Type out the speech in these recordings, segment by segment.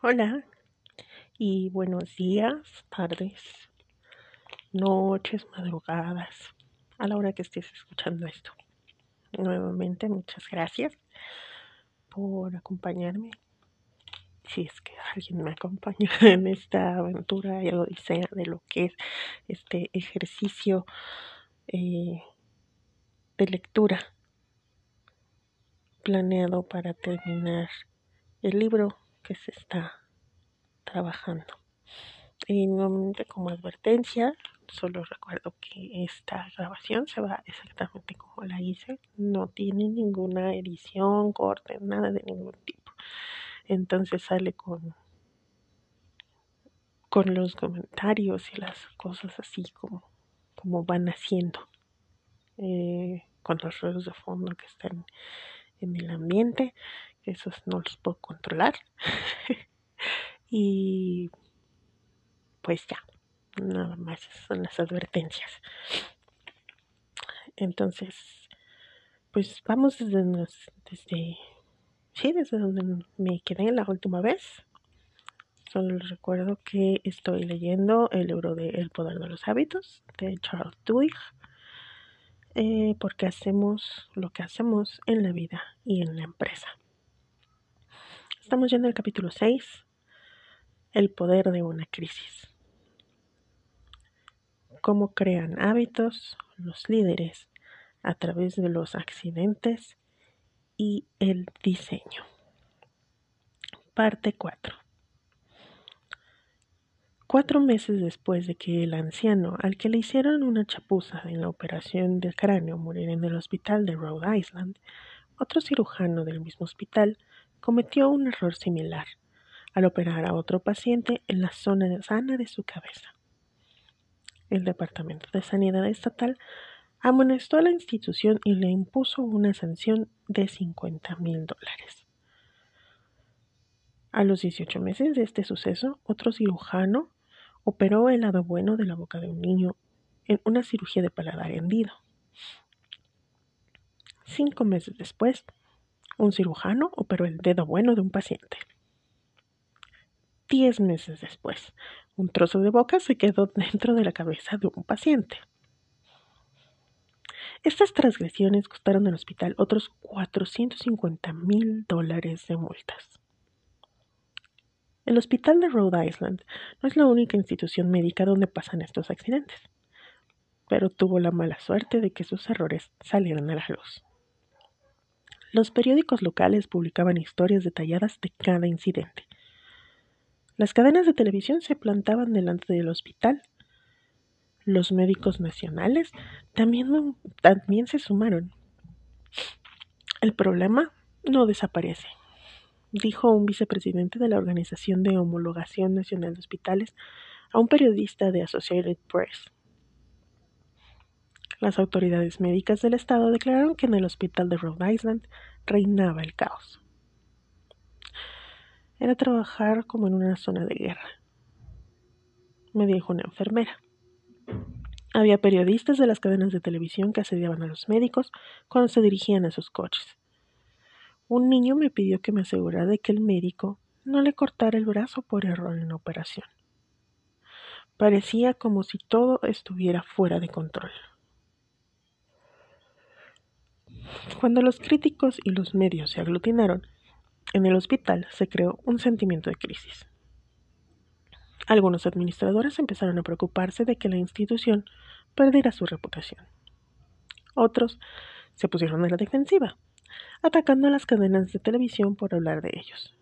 Hola y buenos días, tardes, noches, madrugadas, a la hora que estés escuchando esto. Nuevamente, muchas gracias por acompañarme. Si es que alguien me acompaña en esta aventura y odisea de lo que es este ejercicio eh, de lectura planeado para terminar el libro que se está trabajando. Y nuevamente como advertencia, solo recuerdo que esta grabación se va exactamente como la hice, no tiene ninguna edición, corte, nada de ningún tipo. Entonces sale con con los comentarios y las cosas así como, como van haciendo, eh, con los ruidos de fondo que están en el ambiente esos no los puedo controlar. y pues ya, nada más son las advertencias. Entonces, pues vamos desde, desde, sí, desde donde me quedé la última vez. Solo les recuerdo que estoy leyendo el libro de El poder de los hábitos de Charles Duhigg. Eh, porque hacemos lo que hacemos en la vida y en la empresa. Estamos yendo al capítulo 6, el poder de una crisis. Cómo crean hábitos los líderes a través de los accidentes y el diseño. Parte 4. Cuatro meses después de que el anciano al que le hicieron una chapuza en la operación del cráneo muriera en el hospital de Rhode Island, otro cirujano del mismo hospital cometió un error similar al operar a otro paciente en la zona sana de su cabeza. El Departamento de Sanidad Estatal amonestó a la institución y le impuso una sanción de 50 mil dólares. A los 18 meses de este suceso, otro cirujano operó el lado bueno de la boca de un niño en una cirugía de paladar hendido. Cinco meses después, un cirujano operó el dedo bueno de un paciente. Diez meses después, un trozo de boca se quedó dentro de la cabeza de un paciente. Estas transgresiones costaron al hospital otros 450 mil dólares de multas. El hospital de Rhode Island no es la única institución médica donde pasan estos accidentes, pero tuvo la mala suerte de que sus errores salieron a la luz. Los periódicos locales publicaban historias detalladas de cada incidente. Las cadenas de televisión se plantaban delante del hospital. Los médicos nacionales también, también se sumaron. El problema no desaparece, dijo un vicepresidente de la Organización de Homologación Nacional de Hospitales a un periodista de Associated Press. Las autoridades médicas del estado declararon que en el hospital de Rhode Island reinaba el caos. Era trabajar como en una zona de guerra, me dijo una enfermera. Había periodistas de las cadenas de televisión que asediaban a los médicos cuando se dirigían a sus coches. Un niño me pidió que me asegurara de que el médico no le cortara el brazo por error en la operación. Parecía como si todo estuviera fuera de control. Cuando los críticos y los medios se aglutinaron, en el hospital se creó un sentimiento de crisis. Algunos administradores empezaron a preocuparse de que la institución perdiera su reputación. Otros se pusieron a la defensiva, atacando a las cadenas de televisión por hablar de ellos.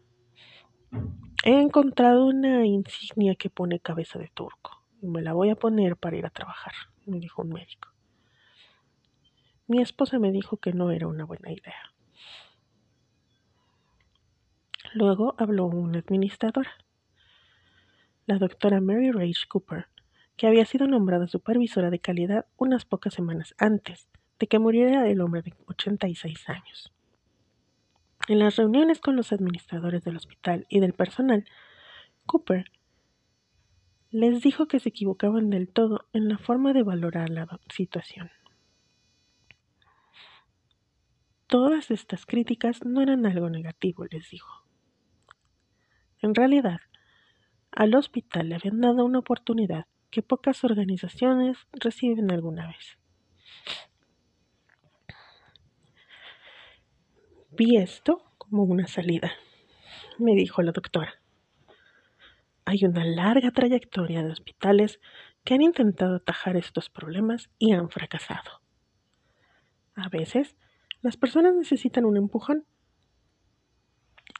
He encontrado una insignia que pone cabeza de turco me la voy a poner para ir a trabajar, me dijo un médico. Mi esposa me dijo que no era una buena idea. Luego habló una administradora, la doctora Mary Rage Cooper, que había sido nombrada supervisora de calidad unas pocas semanas antes de que muriera el hombre de 86 años. En las reuniones con los administradores del hospital y del personal, Cooper les dijo que se equivocaban del todo en la forma de valorar la situación. Todas estas críticas no eran algo negativo, les dijo. En realidad, al hospital le habían dado una oportunidad que pocas organizaciones reciben alguna vez. Vi esto como una salida, me dijo la doctora. Hay una larga trayectoria de hospitales que han intentado atajar estos problemas y han fracasado. A veces, las personas necesitan un empujón.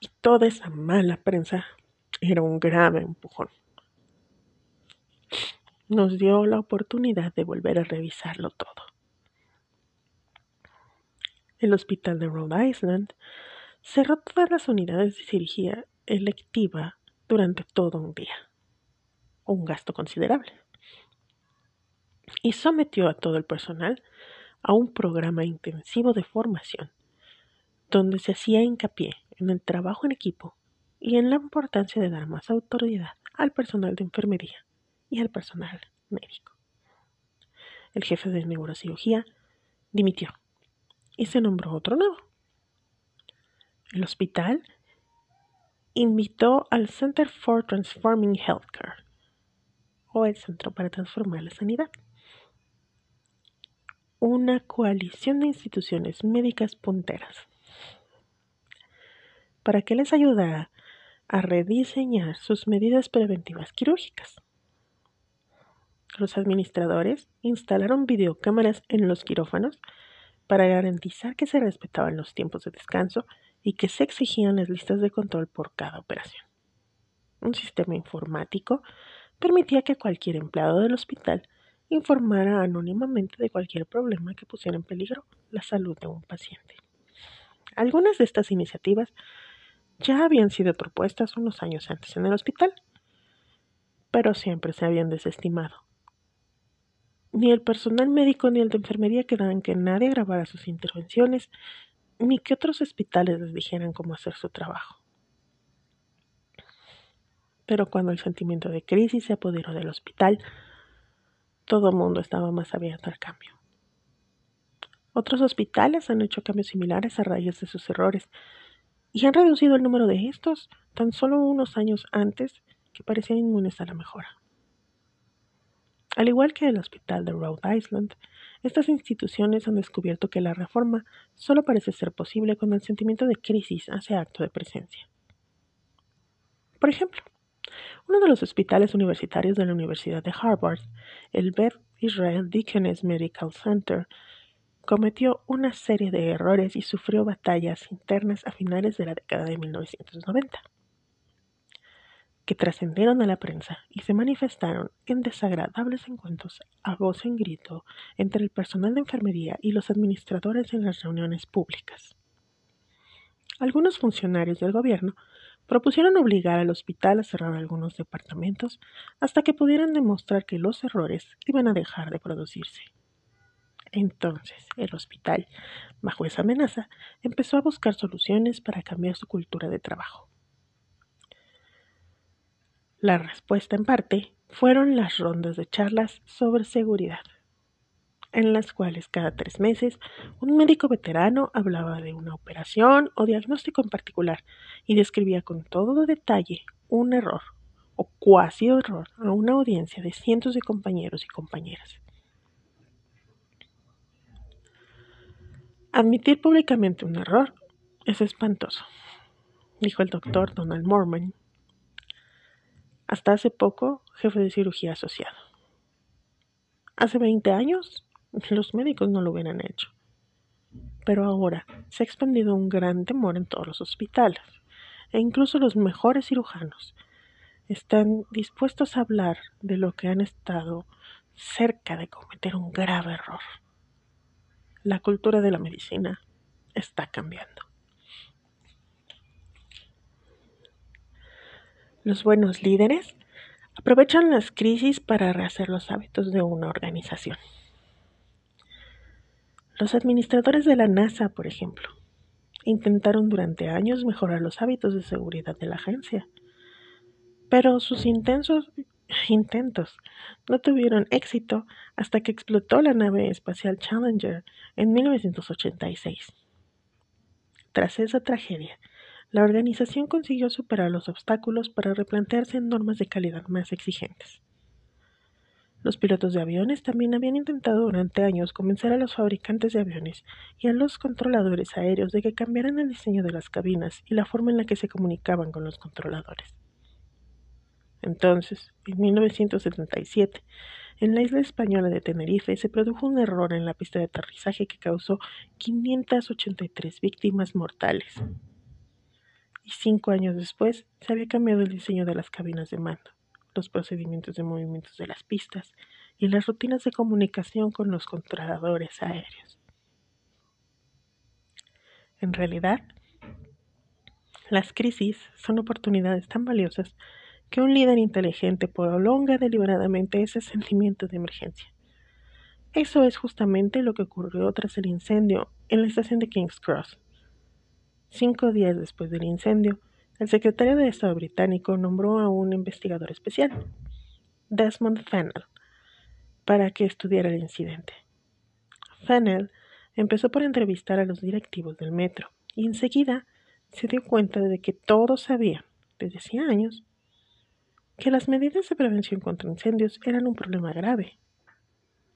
Y toda esa mala prensa era un grave empujón. Nos dio la oportunidad de volver a revisarlo todo. El hospital de Rhode Island cerró todas las unidades de cirugía electiva durante todo un día, un gasto considerable, y sometió a todo el personal a un programa intensivo de formación, donde se hacía hincapié en el trabajo en equipo y en la importancia de dar más autoridad al personal de enfermería y al personal médico. El jefe de neurocirugía dimitió y se nombró otro nuevo. El hospital invitó al Center for Transforming Healthcare, o el Centro para Transformar la Sanidad, una coalición de instituciones médicas punteras, para que les ayudara a rediseñar sus medidas preventivas quirúrgicas. Los administradores instalaron videocámaras en los quirófanos para garantizar que se respetaban los tiempos de descanso y que se exigían las listas de control por cada operación. Un sistema informático permitía que cualquier empleado del hospital informara anónimamente de cualquier problema que pusiera en peligro la salud de un paciente. Algunas de estas iniciativas ya habían sido propuestas unos años antes en el hospital, pero siempre se habían desestimado. Ni el personal médico ni el de enfermería quedaban que nadie grabara sus intervenciones ni que otros hospitales les dijeran cómo hacer su trabajo. Pero cuando el sentimiento de crisis se apoderó del hospital, todo el mundo estaba más abierto al cambio. Otros hospitales han hecho cambios similares a raíz de sus errores y han reducido el número de estos tan solo unos años antes que parecían inmunes a la mejora. Al igual que el hospital de Rhode Island, estas instituciones han descubierto que la reforma solo parece ser posible cuando el sentimiento de crisis hace acto de presencia. Por ejemplo, uno de los hospitales universitarios de la Universidad de Harvard, el Beth Israel Deaconess Medical Center, cometió una serie de errores y sufrió batallas internas a finales de la década de 1990 que trascendieron a la prensa y se manifestaron en desagradables encuentros a voz en grito entre el personal de enfermería y los administradores en las reuniones públicas. Algunos funcionarios del gobierno propusieron obligar al hospital a cerrar algunos departamentos hasta que pudieran demostrar que los errores iban a dejar de producirse. Entonces, el hospital, bajo esa amenaza, empezó a buscar soluciones para cambiar su cultura de trabajo. La respuesta en parte fueron las rondas de charlas sobre seguridad, en las cuales cada tres meses un médico veterano hablaba de una operación o diagnóstico en particular y describía con todo detalle un error o cuasi error a una audiencia de cientos de compañeros y compañeras. Admitir públicamente un error es espantoso, dijo el doctor Donald Mormon hasta hace poco jefe de cirugía asociado. Hace 20 años los médicos no lo hubieran hecho. Pero ahora se ha expandido un gran temor en todos los hospitales e incluso los mejores cirujanos están dispuestos a hablar de lo que han estado cerca de cometer un grave error. La cultura de la medicina está cambiando. Los buenos líderes aprovechan las crisis para rehacer los hábitos de una organización. Los administradores de la NASA, por ejemplo, intentaron durante años mejorar los hábitos de seguridad de la agencia, pero sus intensos intentos no tuvieron éxito hasta que explotó la nave espacial Challenger en 1986. Tras esa tragedia, la organización consiguió superar los obstáculos para replantearse normas de calidad más exigentes. Los pilotos de aviones también habían intentado durante años convencer a los fabricantes de aviones y a los controladores aéreos de que cambiaran el diseño de las cabinas y la forma en la que se comunicaban con los controladores. Entonces, en 1977, en la isla española de Tenerife se produjo un error en la pista de aterrizaje que causó 583 víctimas mortales. Y cinco años después se había cambiado el diseño de las cabinas de mando los procedimientos de movimientos de las pistas y las rutinas de comunicación con los controladores aéreos. En realidad, las crisis son oportunidades tan valiosas que un líder inteligente prolonga deliberadamente ese sentimiento de emergencia. Eso es justamente lo que ocurrió tras el incendio en la estación de King's Cross. Cinco días después del incendio, el secretario de Estado británico nombró a un investigador especial, Desmond Fennell, para que estudiara el incidente. Fennell empezó por entrevistar a los directivos del metro y enseguida se dio cuenta de que todos sabían, desde hacía años, que las medidas de prevención contra incendios eran un problema grave.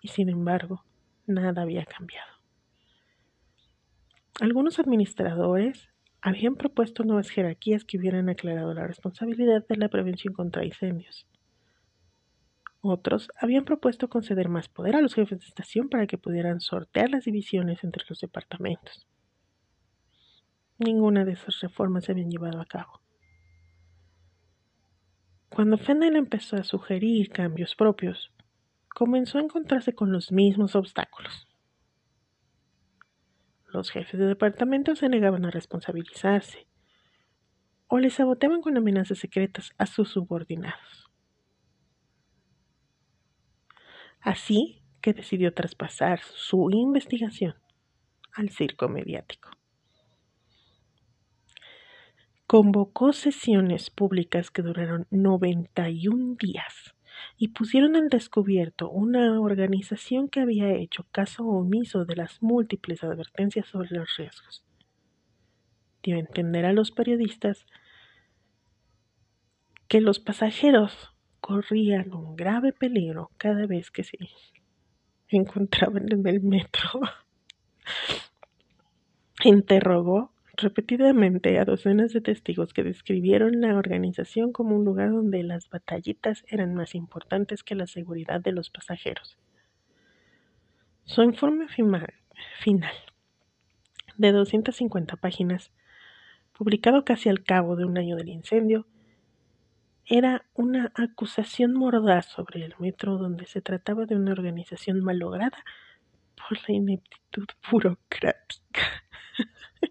Y sin embargo, nada había cambiado. Algunos administradores habían propuesto nuevas jerarquías que hubieran aclarado la responsabilidad de la prevención contra incendios. Otros habían propuesto conceder más poder a los jefes de estación para que pudieran sortear las divisiones entre los departamentos. Ninguna de esas reformas se habían llevado a cabo. Cuando Fennel empezó a sugerir cambios propios, comenzó a encontrarse con los mismos obstáculos. Los jefes de departamento se negaban a responsabilizarse o les saboteaban con amenazas secretas a sus subordinados. Así que decidió traspasar su investigación al circo mediático. Convocó sesiones públicas que duraron 91 días y pusieron al descubierto una organización que había hecho caso omiso de las múltiples advertencias sobre los riesgos. Dio a entender a los periodistas que los pasajeros corrían un grave peligro cada vez que se encontraban en el metro. Interrogó repetidamente a docenas de testigos que describieron la organización como un lugar donde las batallitas eran más importantes que la seguridad de los pasajeros. Su informe final, de 250 páginas, publicado casi al cabo de un año del incendio, era una acusación mordaz sobre el metro donde se trataba de una organización malograda por la ineptitud burocrática.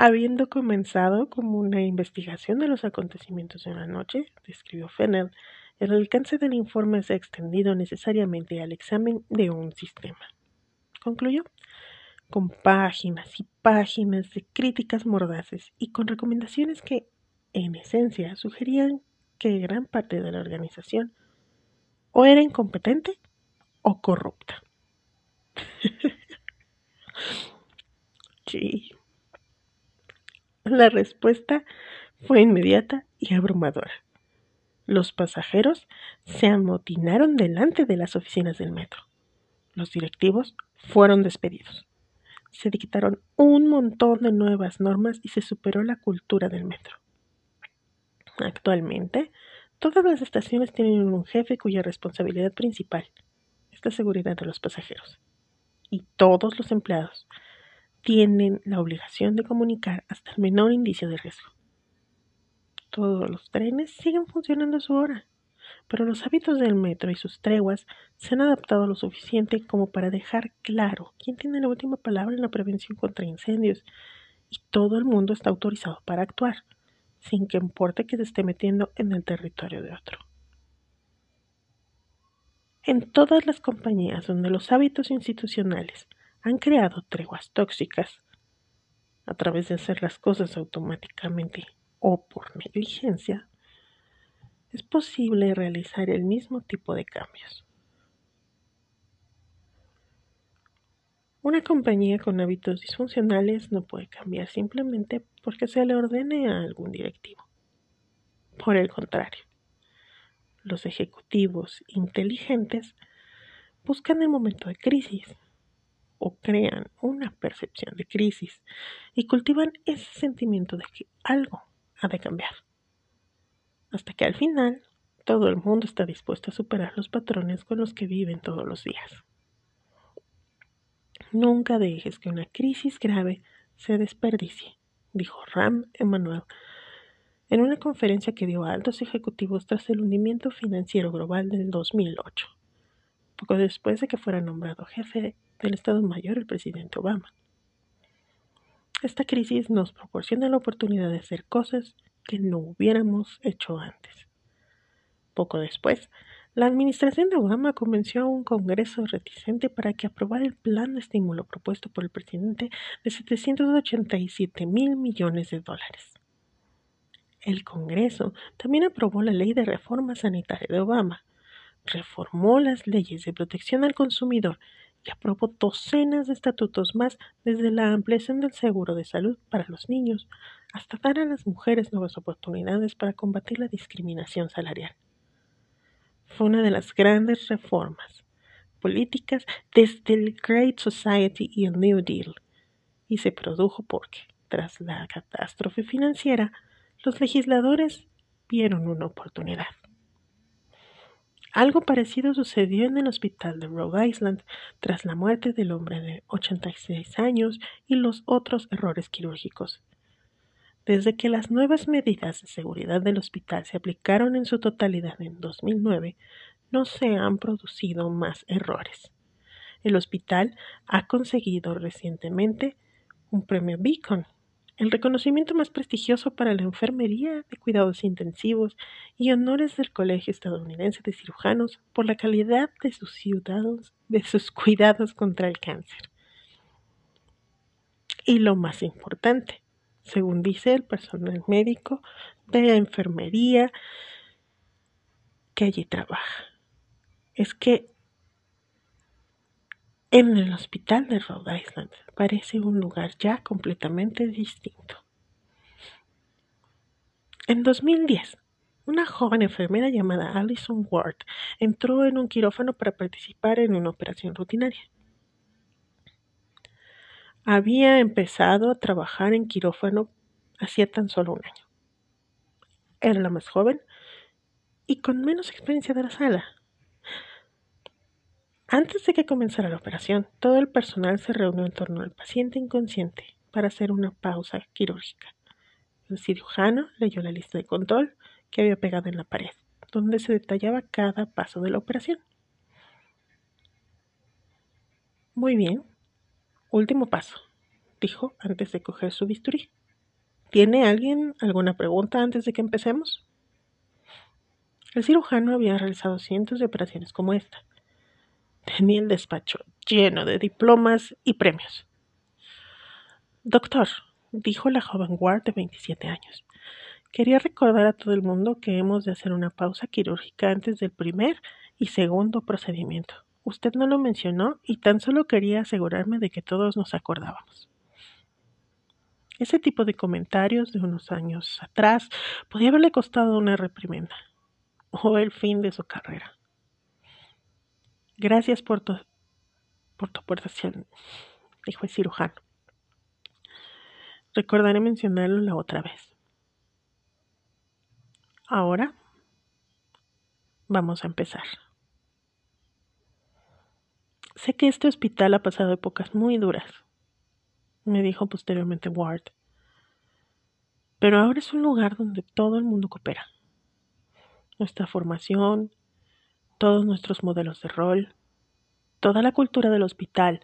Habiendo comenzado como una investigación de los acontecimientos de una noche, describió Fennell, el alcance del informe se ha extendido necesariamente al examen de un sistema. Concluyó, con páginas y páginas de críticas mordaces y con recomendaciones que, en esencia, sugerían que gran parte de la organización o era incompetente o corrupta. sí, la respuesta fue inmediata y abrumadora. Los pasajeros se amotinaron delante de las oficinas del metro. Los directivos fueron despedidos. Se dictaron un montón de nuevas normas y se superó la cultura del metro. Actualmente, todas las estaciones tienen un jefe cuya responsabilidad principal es la seguridad de los pasajeros. Y todos los empleados, tienen la obligación de comunicar hasta el menor indicio de riesgo. Todos los trenes siguen funcionando a su hora, pero los hábitos del metro y sus treguas se han adaptado lo suficiente como para dejar claro quién tiene la última palabra en la prevención contra incendios y todo el mundo está autorizado para actuar, sin que importe que se esté metiendo en el territorio de otro. En todas las compañías donde los hábitos institucionales han creado treguas tóxicas a través de hacer las cosas automáticamente o por negligencia, es posible realizar el mismo tipo de cambios. Una compañía con hábitos disfuncionales no puede cambiar simplemente porque se le ordene a algún directivo. Por el contrario, los ejecutivos inteligentes buscan el momento de crisis o crean una percepción de crisis y cultivan ese sentimiento de que algo ha de cambiar. Hasta que al final todo el mundo está dispuesto a superar los patrones con los que viven todos los días. Nunca dejes que una crisis grave se desperdicie, dijo Ram Emanuel en una conferencia que dio a altos ejecutivos tras el hundimiento financiero global del 2008, poco después de que fuera nombrado jefe del Estado Mayor el presidente Obama. Esta crisis nos proporciona la oportunidad de hacer cosas que no hubiéramos hecho antes. Poco después, la administración de Obama convenció a un Congreso reticente para que aprobara el plan de estímulo propuesto por el presidente de 787 mil millones de dólares. El Congreso también aprobó la ley de reforma sanitaria de Obama, reformó las leyes de protección al consumidor y aprobó docenas de estatutos más desde la ampliación del seguro de salud para los niños hasta dar a las mujeres nuevas oportunidades para combatir la discriminación salarial. Fue una de las grandes reformas políticas desde el Great Society y el New Deal, y se produjo porque, tras la catástrofe financiera, los legisladores vieron una oportunidad. Algo parecido sucedió en el hospital de Rhode Island tras la muerte del hombre de 86 años y los otros errores quirúrgicos. Desde que las nuevas medidas de seguridad del hospital se aplicaron en su totalidad en 2009, no se han producido más errores. El hospital ha conseguido recientemente un premio Beacon el reconocimiento más prestigioso para la enfermería de cuidados intensivos y honores del Colegio Estadounidense de Cirujanos por la calidad de sus de sus cuidados contra el cáncer. Y lo más importante, según dice el personal médico de la enfermería que allí trabaja, es que en el hospital de Rhode Island parece un lugar ya completamente distinto. En 2010, una joven enfermera llamada Alison Ward entró en un quirófano para participar en una operación rutinaria. Había empezado a trabajar en quirófano hacía tan solo un año. Era la más joven y con menos experiencia de la sala. Antes de que comenzara la operación, todo el personal se reunió en torno al paciente inconsciente para hacer una pausa quirúrgica. El cirujano leyó la lista de control que había pegado en la pared, donde se detallaba cada paso de la operación. Muy bien. Último paso, dijo antes de coger su bisturí. ¿Tiene alguien alguna pregunta antes de que empecemos? El cirujano había realizado cientos de operaciones como esta Tenía el despacho lleno de diplomas y premios. Doctor, dijo la joven Ward de 27 años, quería recordar a todo el mundo que hemos de hacer una pausa quirúrgica antes del primer y segundo procedimiento. Usted no lo mencionó y tan solo quería asegurarme de que todos nos acordábamos. Ese tipo de comentarios de unos años atrás podía haberle costado una reprimenda o el fin de su carrera. Gracias por tu, por tu aportación, dijo el cirujano. Recordaré mencionarlo la otra vez. Ahora vamos a empezar. Sé que este hospital ha pasado épocas muy duras, me dijo posteriormente Ward, pero ahora es un lugar donde todo el mundo coopera. Nuestra formación, todos nuestros modelos de rol, toda la cultura del hospital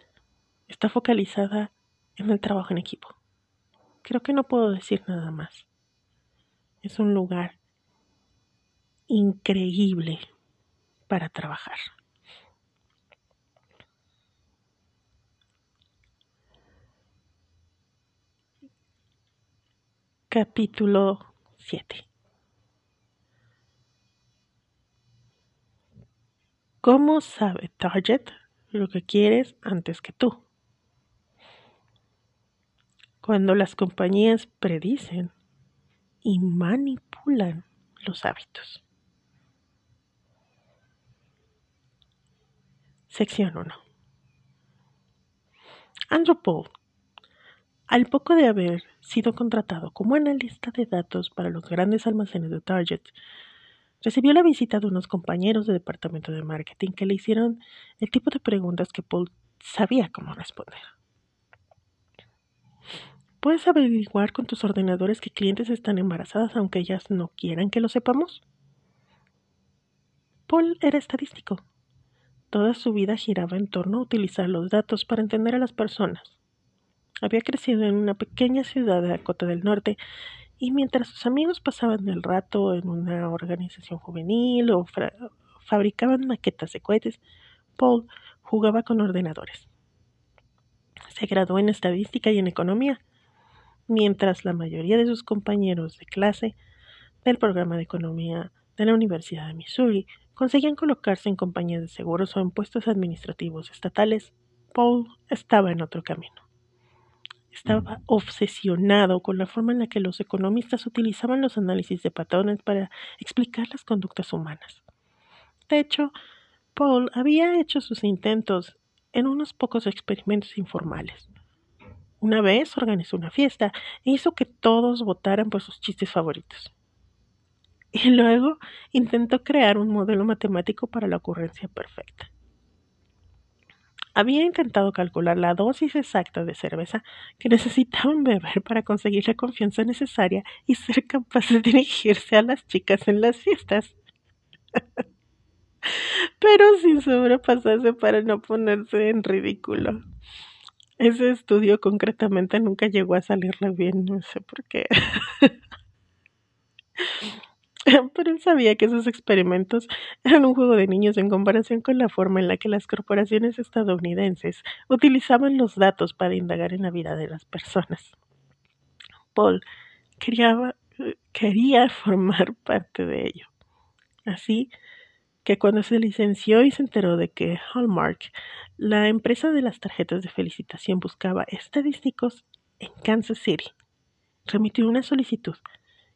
está focalizada en el trabajo en equipo. Creo que no puedo decir nada más. Es un lugar increíble para trabajar. Capítulo 7 ¿Cómo sabe Target lo que quieres antes que tú? cuando las compañías predicen y manipulan los hábitos. Sección 1. Andrew Paul, al poco de haber sido contratado como analista de datos para los grandes almacenes de Target, recibió la visita de unos compañeros de departamento de marketing que le hicieron el tipo de preguntas que Paul sabía cómo responder. ¿Puedes averiguar con tus ordenadores que clientes están embarazadas aunque ellas no quieran que lo sepamos? Paul era estadístico. Toda su vida giraba en torno a utilizar los datos para entender a las personas. Había crecido en una pequeña ciudad de Dakota del Norte y mientras sus amigos pasaban el rato en una organización juvenil o fabricaban maquetas de cohetes, Paul jugaba con ordenadores. Se graduó en estadística y en economía mientras la mayoría de sus compañeros de clase del programa de economía de la Universidad de Missouri conseguían colocarse en compañías de seguros o en puestos administrativos estatales, Paul estaba en otro camino. Estaba obsesionado con la forma en la que los economistas utilizaban los análisis de patrones para explicar las conductas humanas. De hecho, Paul había hecho sus intentos en unos pocos experimentos informales, una vez organizó una fiesta e hizo que todos votaran por sus chistes favoritos. Y luego intentó crear un modelo matemático para la ocurrencia perfecta. Había intentado calcular la dosis exacta de cerveza que necesitaban beber para conseguir la confianza necesaria y ser capaz de dirigirse a las chicas en las fiestas. Pero sin sobrepasarse para no ponerse en ridículo. Ese estudio concretamente nunca llegó a salirle bien, no sé por qué. Pero él sabía que esos experimentos eran un juego de niños en comparación con la forma en la que las corporaciones estadounidenses utilizaban los datos para indagar en la vida de las personas. Paul quería, quería formar parte de ello. Así que cuando se licenció y se enteró de que Hallmark, la empresa de las tarjetas de felicitación, buscaba estadísticos en Kansas City, remitió una solicitud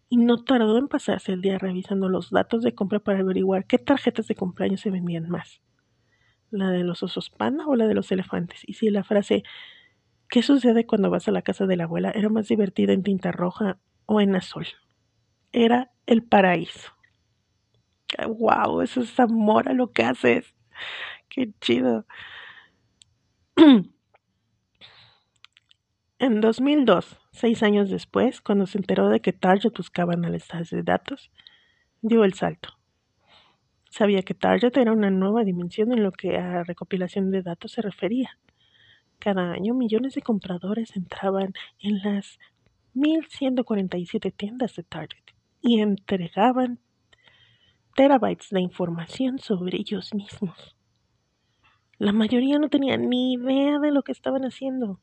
y no tardó en pasarse el día revisando los datos de compra para averiguar qué tarjetas de cumpleaños se vendían más, la de los osos panda o la de los elefantes, y si la frase ¿qué sucede cuando vas a la casa de la abuela? era más divertida en tinta roja o en azul. Era el paraíso wow, eso es amor a lo que haces. Qué chido. En 2002, seis años después, cuando se enteró de que Target buscaba analistas de datos, dio el salto. Sabía que Target era una nueva dimensión en lo que a recopilación de datos se refería. Cada año millones de compradores entraban en las 1147 tiendas de Target y entregaban terabytes de información sobre ellos mismos. La mayoría no tenía ni idea de lo que estaban haciendo.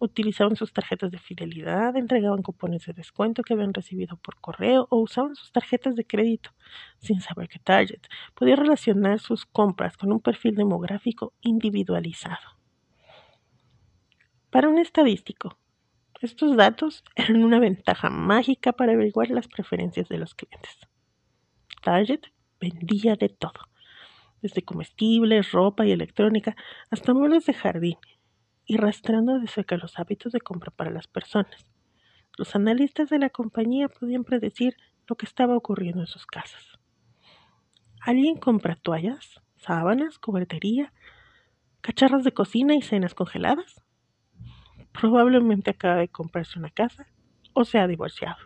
Utilizaban sus tarjetas de fidelidad, entregaban cupones de descuento que habían recibido por correo o usaban sus tarjetas de crédito, sin saber que Target podía relacionar sus compras con un perfil demográfico individualizado. Para un estadístico, estos datos eran una ventaja mágica para averiguar las preferencias de los clientes. Target vendía de todo, desde comestibles, ropa y electrónica hasta muebles de jardín, y rastreando de cerca los hábitos de compra para las personas. Los analistas de la compañía podían predecir lo que estaba ocurriendo en sus casas. ¿Alguien compra toallas, sábanas, cobertería, cacharras de cocina y cenas congeladas? Probablemente acaba de comprarse una casa o se ha divorciado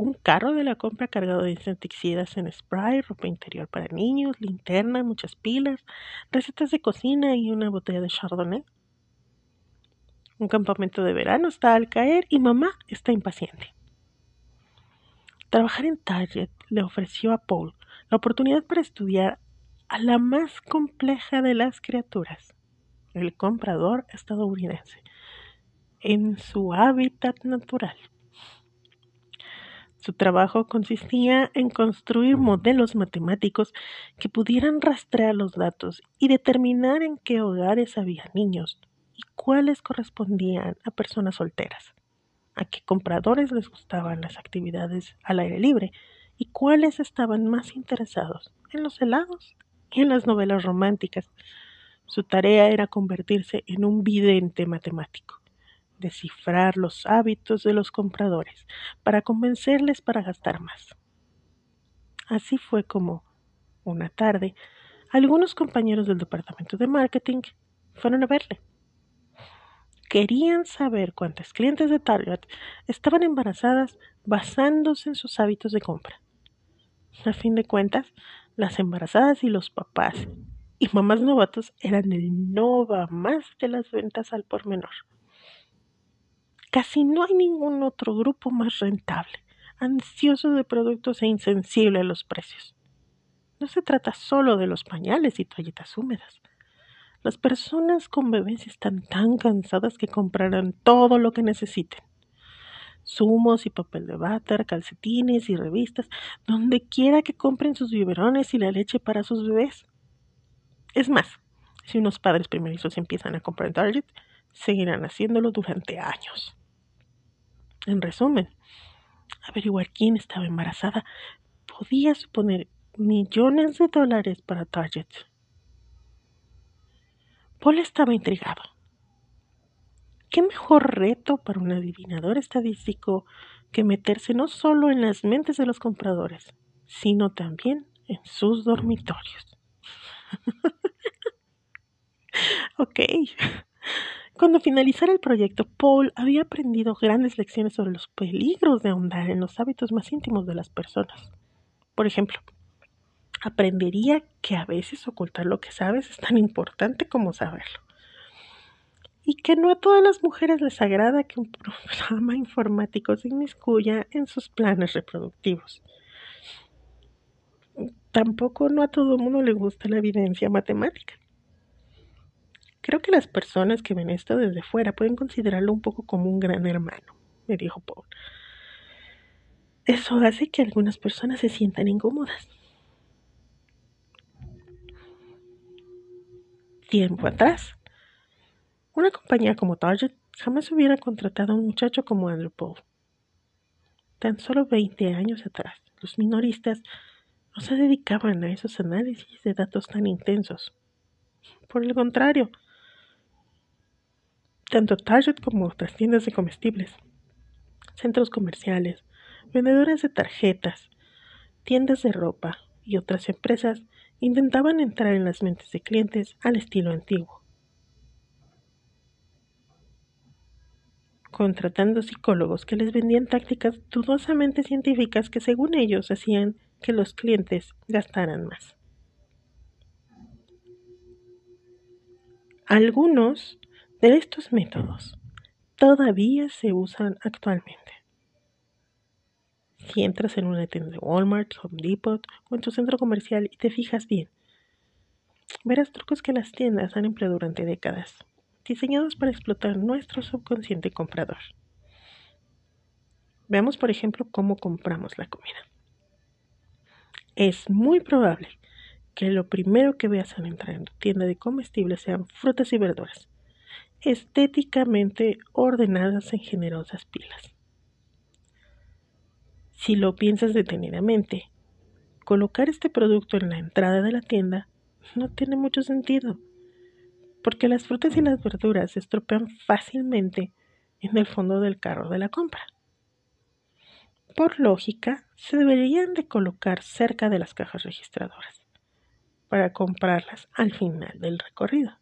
un carro de la compra cargado de insecticidas en spray, ropa interior para niños, linterna, muchas pilas, recetas de cocina y una botella de chardonnay. Un campamento de verano está al caer y mamá está impaciente. Trabajar en Target le ofreció a Paul la oportunidad para estudiar a la más compleja de las criaturas, el comprador estadounidense, en su hábitat natural. Su trabajo consistía en construir modelos matemáticos que pudieran rastrear los datos y determinar en qué hogares había niños y cuáles correspondían a personas solteras, a qué compradores les gustaban las actividades al aire libre y cuáles estaban más interesados en los helados y en las novelas románticas. Su tarea era convertirse en un vidente matemático, descifrar los hábitos de los compradores para convencerles para gastar más. Así fue como, una tarde, algunos compañeros del departamento de marketing fueron a verle. Querían saber cuántas clientes de Target estaban embarazadas basándose en sus hábitos de compra. A fin de cuentas, las embarazadas y los papás y mamás novatos eran el nova más de las ventas al por menor. Casi no hay ningún otro grupo más rentable, ansioso de productos e insensible a los precios. No se trata solo de los pañales y toallitas húmedas. Las personas con bebés están tan cansadas que comprarán todo lo que necesiten. Zumos y papel de váter, calcetines y revistas, donde quiera que compren sus biberones y la leche para sus bebés. Es más, si unos padres primerizos empiezan a comprar en Target, seguirán haciéndolo durante años. En resumen, averiguar quién estaba embarazada podía suponer millones de dólares para Target. Paul estaba intrigado. ¿Qué mejor reto para un adivinador estadístico que meterse no solo en las mentes de los compradores, sino también en sus dormitorios? ok. Cuando finalizara el proyecto, Paul había aprendido grandes lecciones sobre los peligros de ahondar en los hábitos más íntimos de las personas. Por ejemplo, aprendería que a veces ocultar lo que sabes es tan importante como saberlo. Y que no a todas las mujeres les agrada que un programa informático se inmiscuya en sus planes reproductivos. Tampoco no a todo el mundo le gusta la evidencia matemática. Creo que las personas que ven esto desde fuera pueden considerarlo un poco como un gran hermano, me dijo Paul. Eso hace que algunas personas se sientan incómodas. tiempo atrás. Una compañía como Target jamás hubiera contratado a un muchacho como Andrew Paul. Tan solo 20 años atrás, los minoristas no se dedicaban a esos análisis de datos tan intensos. Por el contrario, tanto Target como otras tiendas de comestibles, centros comerciales, vendedores de tarjetas, tiendas de ropa y otras empresas intentaban entrar en las mentes de clientes al estilo antiguo, contratando psicólogos que les vendían tácticas dudosamente científicas que según ellos hacían que los clientes gastaran más. Algunos de estos métodos todavía se usan actualmente. Si entras en una tienda de Walmart, Home Depot o en tu centro comercial y te fijas bien, verás trucos que las tiendas han empleado durante décadas, diseñados para explotar nuestro subconsciente comprador. Veamos, por ejemplo, cómo compramos la comida. Es muy probable que lo primero que veas al entrar en tu tienda de comestibles sean frutas y verduras, estéticamente ordenadas en generosas pilas. Si lo piensas detenidamente, colocar este producto en la entrada de la tienda no tiene mucho sentido, porque las frutas y las verduras se estropean fácilmente en el fondo del carro de la compra. Por lógica, se deberían de colocar cerca de las cajas registradoras para comprarlas al final del recorrido.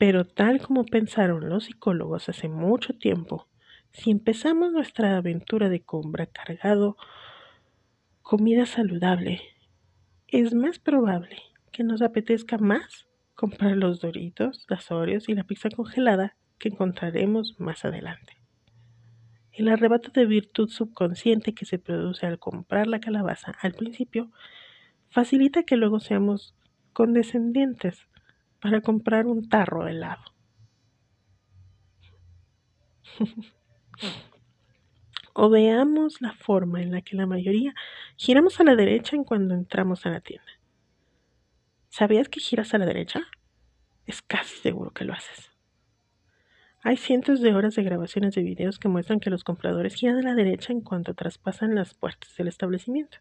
Pero tal como pensaron los psicólogos hace mucho tiempo, si empezamos nuestra aventura de compra cargado comida saludable, es más probable que nos apetezca más comprar los doritos, las oreos y la pizza congelada que encontraremos más adelante. El arrebato de virtud subconsciente que se produce al comprar la calabaza al principio facilita que luego seamos condescendientes para comprar un tarro helado. O veamos la forma en la que la mayoría giramos a la derecha en cuando entramos a la tienda. ¿Sabías que giras a la derecha? es casi seguro que lo haces. Hay cientos de horas de grabaciones de videos que muestran que los compradores giran a la derecha en cuanto traspasan las puertas del establecimiento.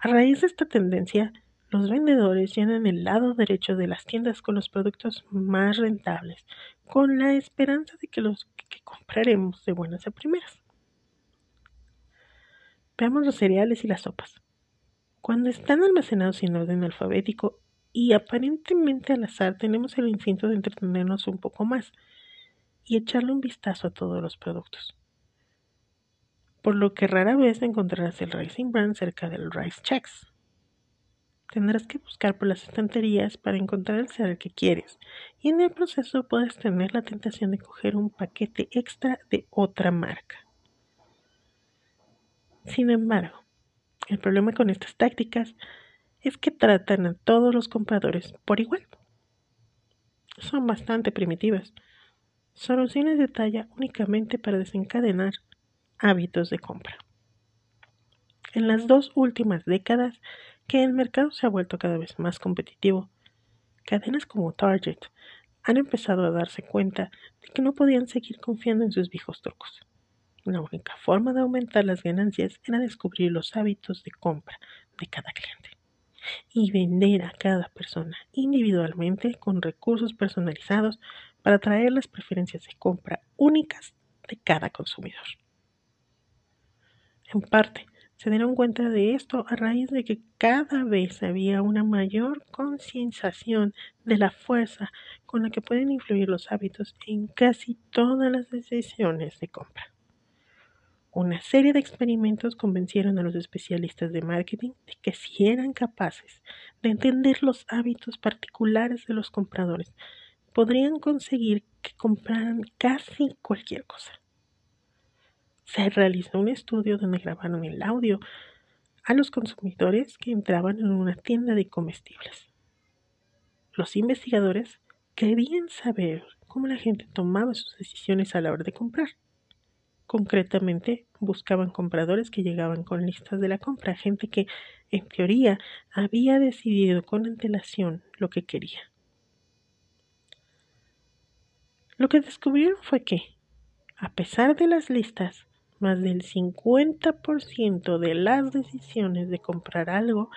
A raíz de esta tendencia, los vendedores llenan el lado derecho de las tiendas con los productos más rentables, con la esperanza de que los que compraremos de buenas a primeras. Veamos los cereales y las sopas. Cuando están almacenados en orden alfabético y aparentemente al azar, tenemos el instinto de entretenernos un poco más y echarle un vistazo a todos los productos. Por lo que rara vez encontrarás el Rising Brand cerca del Rice Checks. Tendrás que buscar por las estanterías para encontrar el cereal que quieres y en el proceso puedes tener la tentación de coger un paquete extra de otra marca. Sin embargo, el problema con estas tácticas es que tratan a todos los compradores por igual. Son bastante primitivas soluciones de talla únicamente para desencadenar hábitos de compra. En las dos últimas décadas que el mercado se ha vuelto cada vez más competitivo, cadenas como Target han empezado a darse cuenta de que no podían seguir confiando en sus viejos trucos. La única forma de aumentar las ganancias era descubrir los hábitos de compra de cada cliente y vender a cada persona individualmente con recursos personalizados para traer las preferencias de compra únicas de cada consumidor. En parte, se dieron cuenta de esto a raíz de que cada vez había una mayor concienciación de la fuerza con la que pueden influir los hábitos en casi todas las decisiones de compra. Una serie de experimentos convencieron a los especialistas de marketing de que si eran capaces de entender los hábitos particulares de los compradores, podrían conseguir que compraran casi cualquier cosa. Se realizó un estudio donde grabaron el audio a los consumidores que entraban en una tienda de comestibles. Los investigadores querían saber cómo la gente tomaba sus decisiones a la hora de comprar. Concretamente, buscaban compradores que llegaban con listas de la compra, gente que, en teoría, había decidido con antelación lo que quería. Lo que descubrieron fue que, a pesar de las listas, más del 50% de las decisiones de comprar algo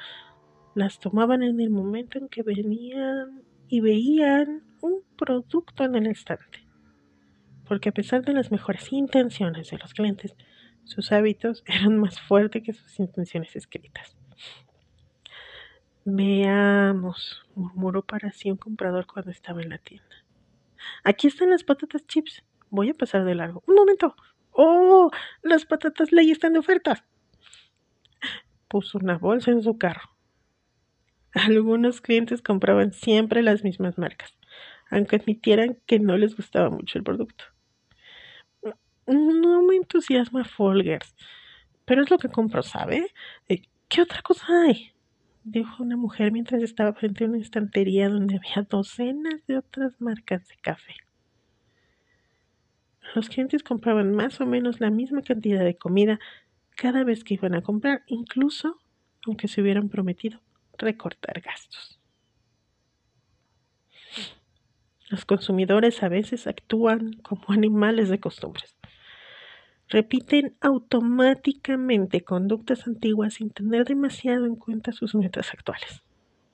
las tomaban en el momento en que venían y veían un producto en el estante. Porque a pesar de las mejores intenciones de los clientes, sus hábitos eran más fuertes que sus intenciones escritas. Veamos, murmuró para sí un comprador cuando estaba en la tienda. Aquí están las patatas chips. Voy a pasar de largo. Un momento. ¡Oh! Las patatas ley están de oferta. Puso una bolsa en su carro. Algunos clientes compraban siempre las mismas marcas, aunque admitieran que no les gustaba mucho el producto. No me entusiasma Folgers, pero es lo que compro, ¿sabe? Eh, ¿Qué otra cosa hay? dijo una mujer mientras estaba frente a una estantería donde había docenas de otras marcas de café. Los clientes compraban más o menos la misma cantidad de comida cada vez que iban a comprar, incluso aunque se hubieran prometido recortar gastos. Los consumidores a veces actúan como animales de costumbres repiten automáticamente conductas antiguas sin tener demasiado en cuenta sus metas actuales,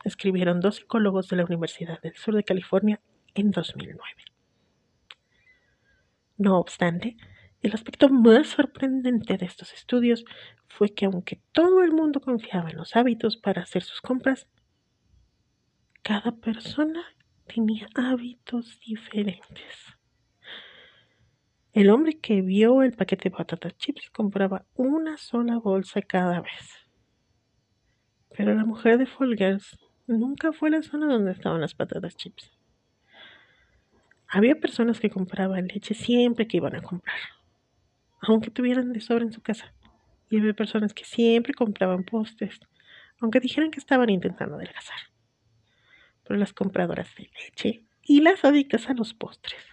escribieron dos psicólogos de la Universidad del Sur de California en 2009. No obstante, el aspecto más sorprendente de estos estudios fue que aunque todo el mundo confiaba en los hábitos para hacer sus compras, cada persona tenía hábitos diferentes. El hombre que vio el paquete de patatas chips compraba una sola bolsa cada vez. Pero la mujer de Folgers nunca fue a la zona donde estaban las patatas chips. Había personas que compraban leche siempre que iban a comprar, aunque tuvieran de sobra en su casa. Y había personas que siempre compraban postres, aunque dijeran que estaban intentando adelgazar. Pero las compradoras de leche y las adictas a los postres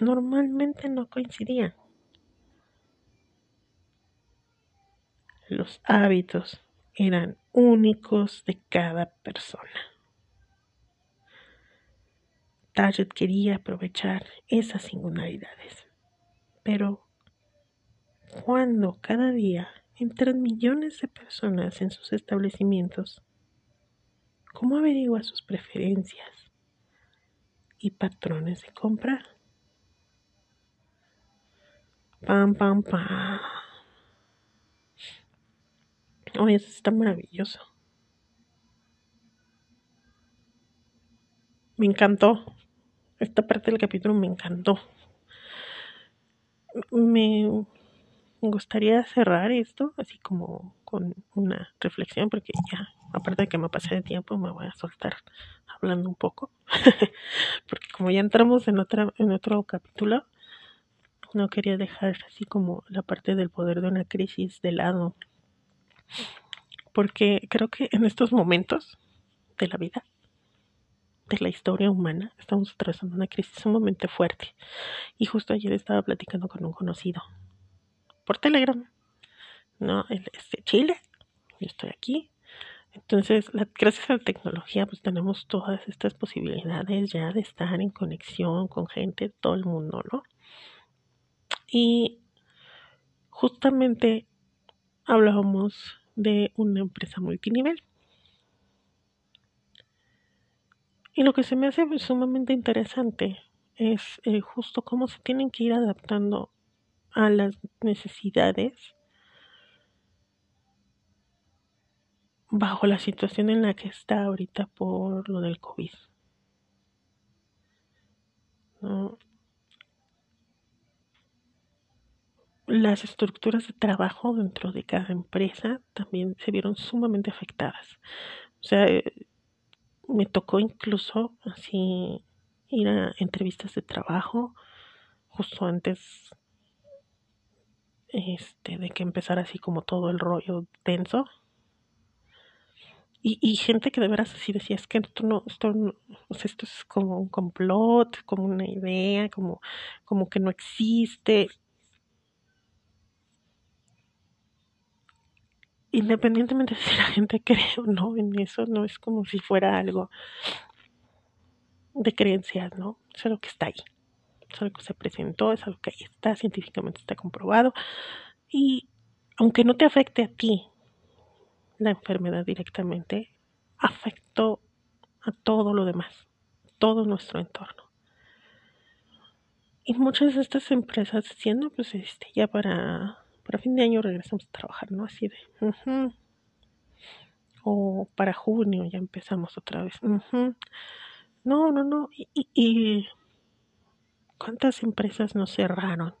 normalmente no coincidían. Los hábitos eran únicos de cada persona. Target quería aprovechar esas singularidades. Pero cuando cada día entran millones de personas en sus establecimientos, ¿cómo averigua sus preferencias y patrones de compra? Pam, pam, pam. Oye, eso está maravilloso. Me encantó. Esta parte del capítulo me encantó. Me gustaría cerrar esto así como con una reflexión porque ya, aparte de que me pasé de tiempo, me voy a soltar hablando un poco. porque como ya entramos en, otra, en otro capítulo, no quería dejar así como la parte del poder de una crisis de lado porque creo que en estos momentos de la vida, la historia humana, estamos atravesando una crisis sumamente fuerte. Y justo ayer estaba platicando con un conocido por Telegram. No, él es de Chile, yo estoy aquí. Entonces, gracias a la tecnología, pues tenemos todas estas posibilidades ya de estar en conexión con gente todo el mundo, ¿no? Y justamente hablábamos de una empresa multinivel. Y lo que se me hace sumamente interesante es eh, justo cómo se tienen que ir adaptando a las necesidades bajo la situación en la que está ahorita por lo del COVID. Las estructuras de trabajo dentro de cada empresa también se vieron sumamente afectadas. O sea, eh, me tocó incluso así ir a entrevistas de trabajo justo antes este de que empezara así como todo el rollo denso. Y, y gente que de veras así decía es que esto no esto no, o sea, esto es como un complot como una idea como como que no existe independientemente de si la gente cree o no en eso, no es como si fuera algo de creencias, ¿no? Es algo que está ahí, es algo que se presentó, es algo que ahí está, científicamente está comprobado. Y aunque no te afecte a ti la enfermedad directamente, afectó a todo lo demás, todo nuestro entorno. Y muchas de estas empresas diciendo, pues este, ya para para fin de año regresamos a trabajar, ¿no? Así de, o para junio ya empezamos otra vez. No, no, no. Y, y, cuántas empresas nos cerraron.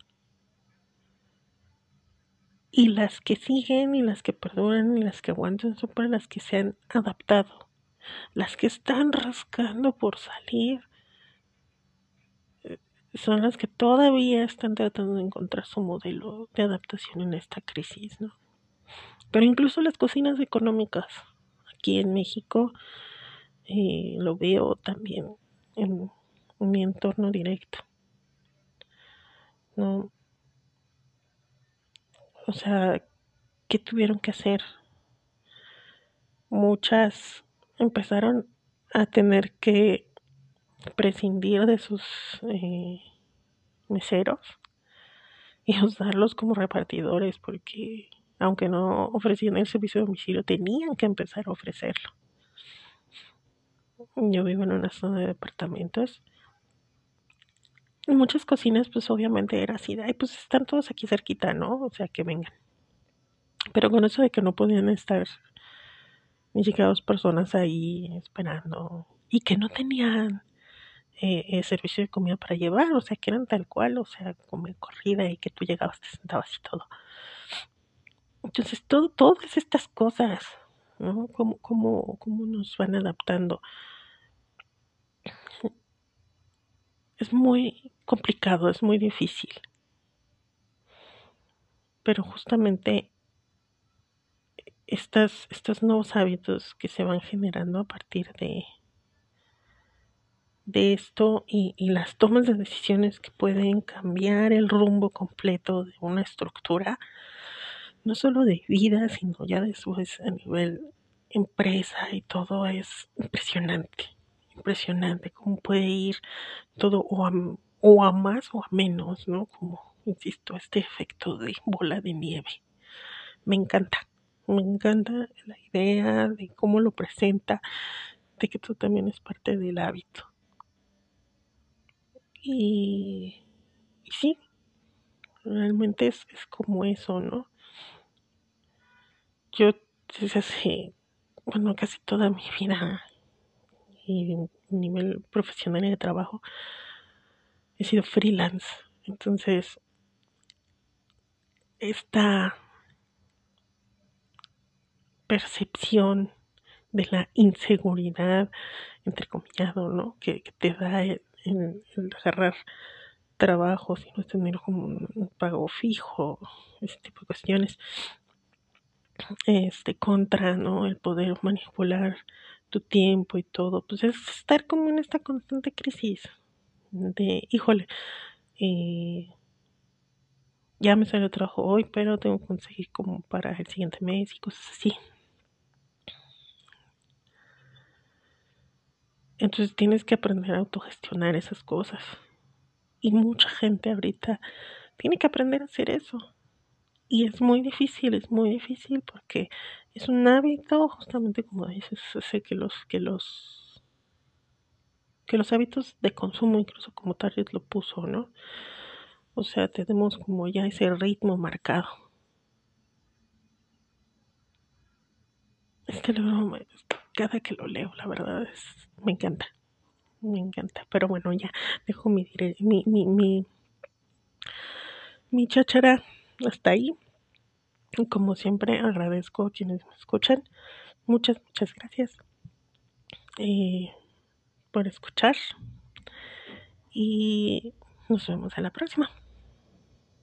Y las que siguen y las que perduran y las que aguantan son para las que se han adaptado. Las que están rascando por salir son las que todavía están tratando de encontrar su modelo de adaptación en esta crisis, ¿no? Pero incluso las cocinas económicas aquí en México eh, lo veo también en, mi entorno directo, ¿no? O sea, ¿qué tuvieron que hacer? Muchas empezaron a tener que prescindir de sus eh, meseros y usarlos como repartidores porque aunque no ofrecían el servicio de domicilio tenían que empezar a ofrecerlo. Yo vivo en una zona de departamentos. Y muchas cocinas pues obviamente era así, ay pues están todos aquí cerquita, ¿no? O sea que vengan. Pero con eso de que no podían estar ni siquiera dos personas ahí esperando y que no tenían eh, eh, servicio de comida para llevar, o sea, que eran tal cual, o sea, como en corrida y que tú llegabas, te sentabas y todo. Entonces, todo, todas estas cosas, ¿no? ¿Cómo, cómo, cómo nos van adaptando? Es muy complicado, es muy difícil. Pero justamente estas, estos nuevos hábitos que se van generando a partir de, de esto y, las tomas de decisiones que pueden cambiar el rumbo completo de una estructura, no solo de vida, sino ya después a nivel empresa y todo es impresionante, impresionante cómo puede ir todo o a, o a más o a menos, ¿no? Como, insisto, este efecto de bola de nieve. Me encanta, me encanta la idea de cómo lo presenta, de que tú también es parte del hábito. Y, sí, realmente es, es como eso, ¿no? Yo desde hace, bueno, casi toda mi vida y nivel profesional y de trabajo he sido freelance. Entonces, esta percepción de la inseguridad, entre comillado, ¿no? Que, que te da el, el, el agarrar trabajo, si no tener como un pago fijo, ese tipo de cuestiones, este, contra, ¿no? El poder manipular tu tiempo y todo, pues es estar como en esta constante crisis de, híjole, eh, ya me salió trabajo hoy, pero tengo que conseguir como para el siguiente mes y cosas así. Entonces tienes que aprender a autogestionar esas cosas. Y mucha gente ahorita tiene que aprender a hacer eso. Y es muy difícil, es muy difícil porque es un hábito, justamente como dices, sé que los, que los, que los hábitos de consumo, incluso como Target lo puso, ¿no? O sea, tenemos como ya ese ritmo marcado. Este libro, cada que lo leo, la verdad es, me encanta, me encanta. Pero bueno, ya dejo mi, mi, mi, mi, mi chachara hasta ahí. Y como siempre, agradezco a quienes me escuchan. Muchas, muchas gracias eh, por escuchar. Y nos vemos a la próxima.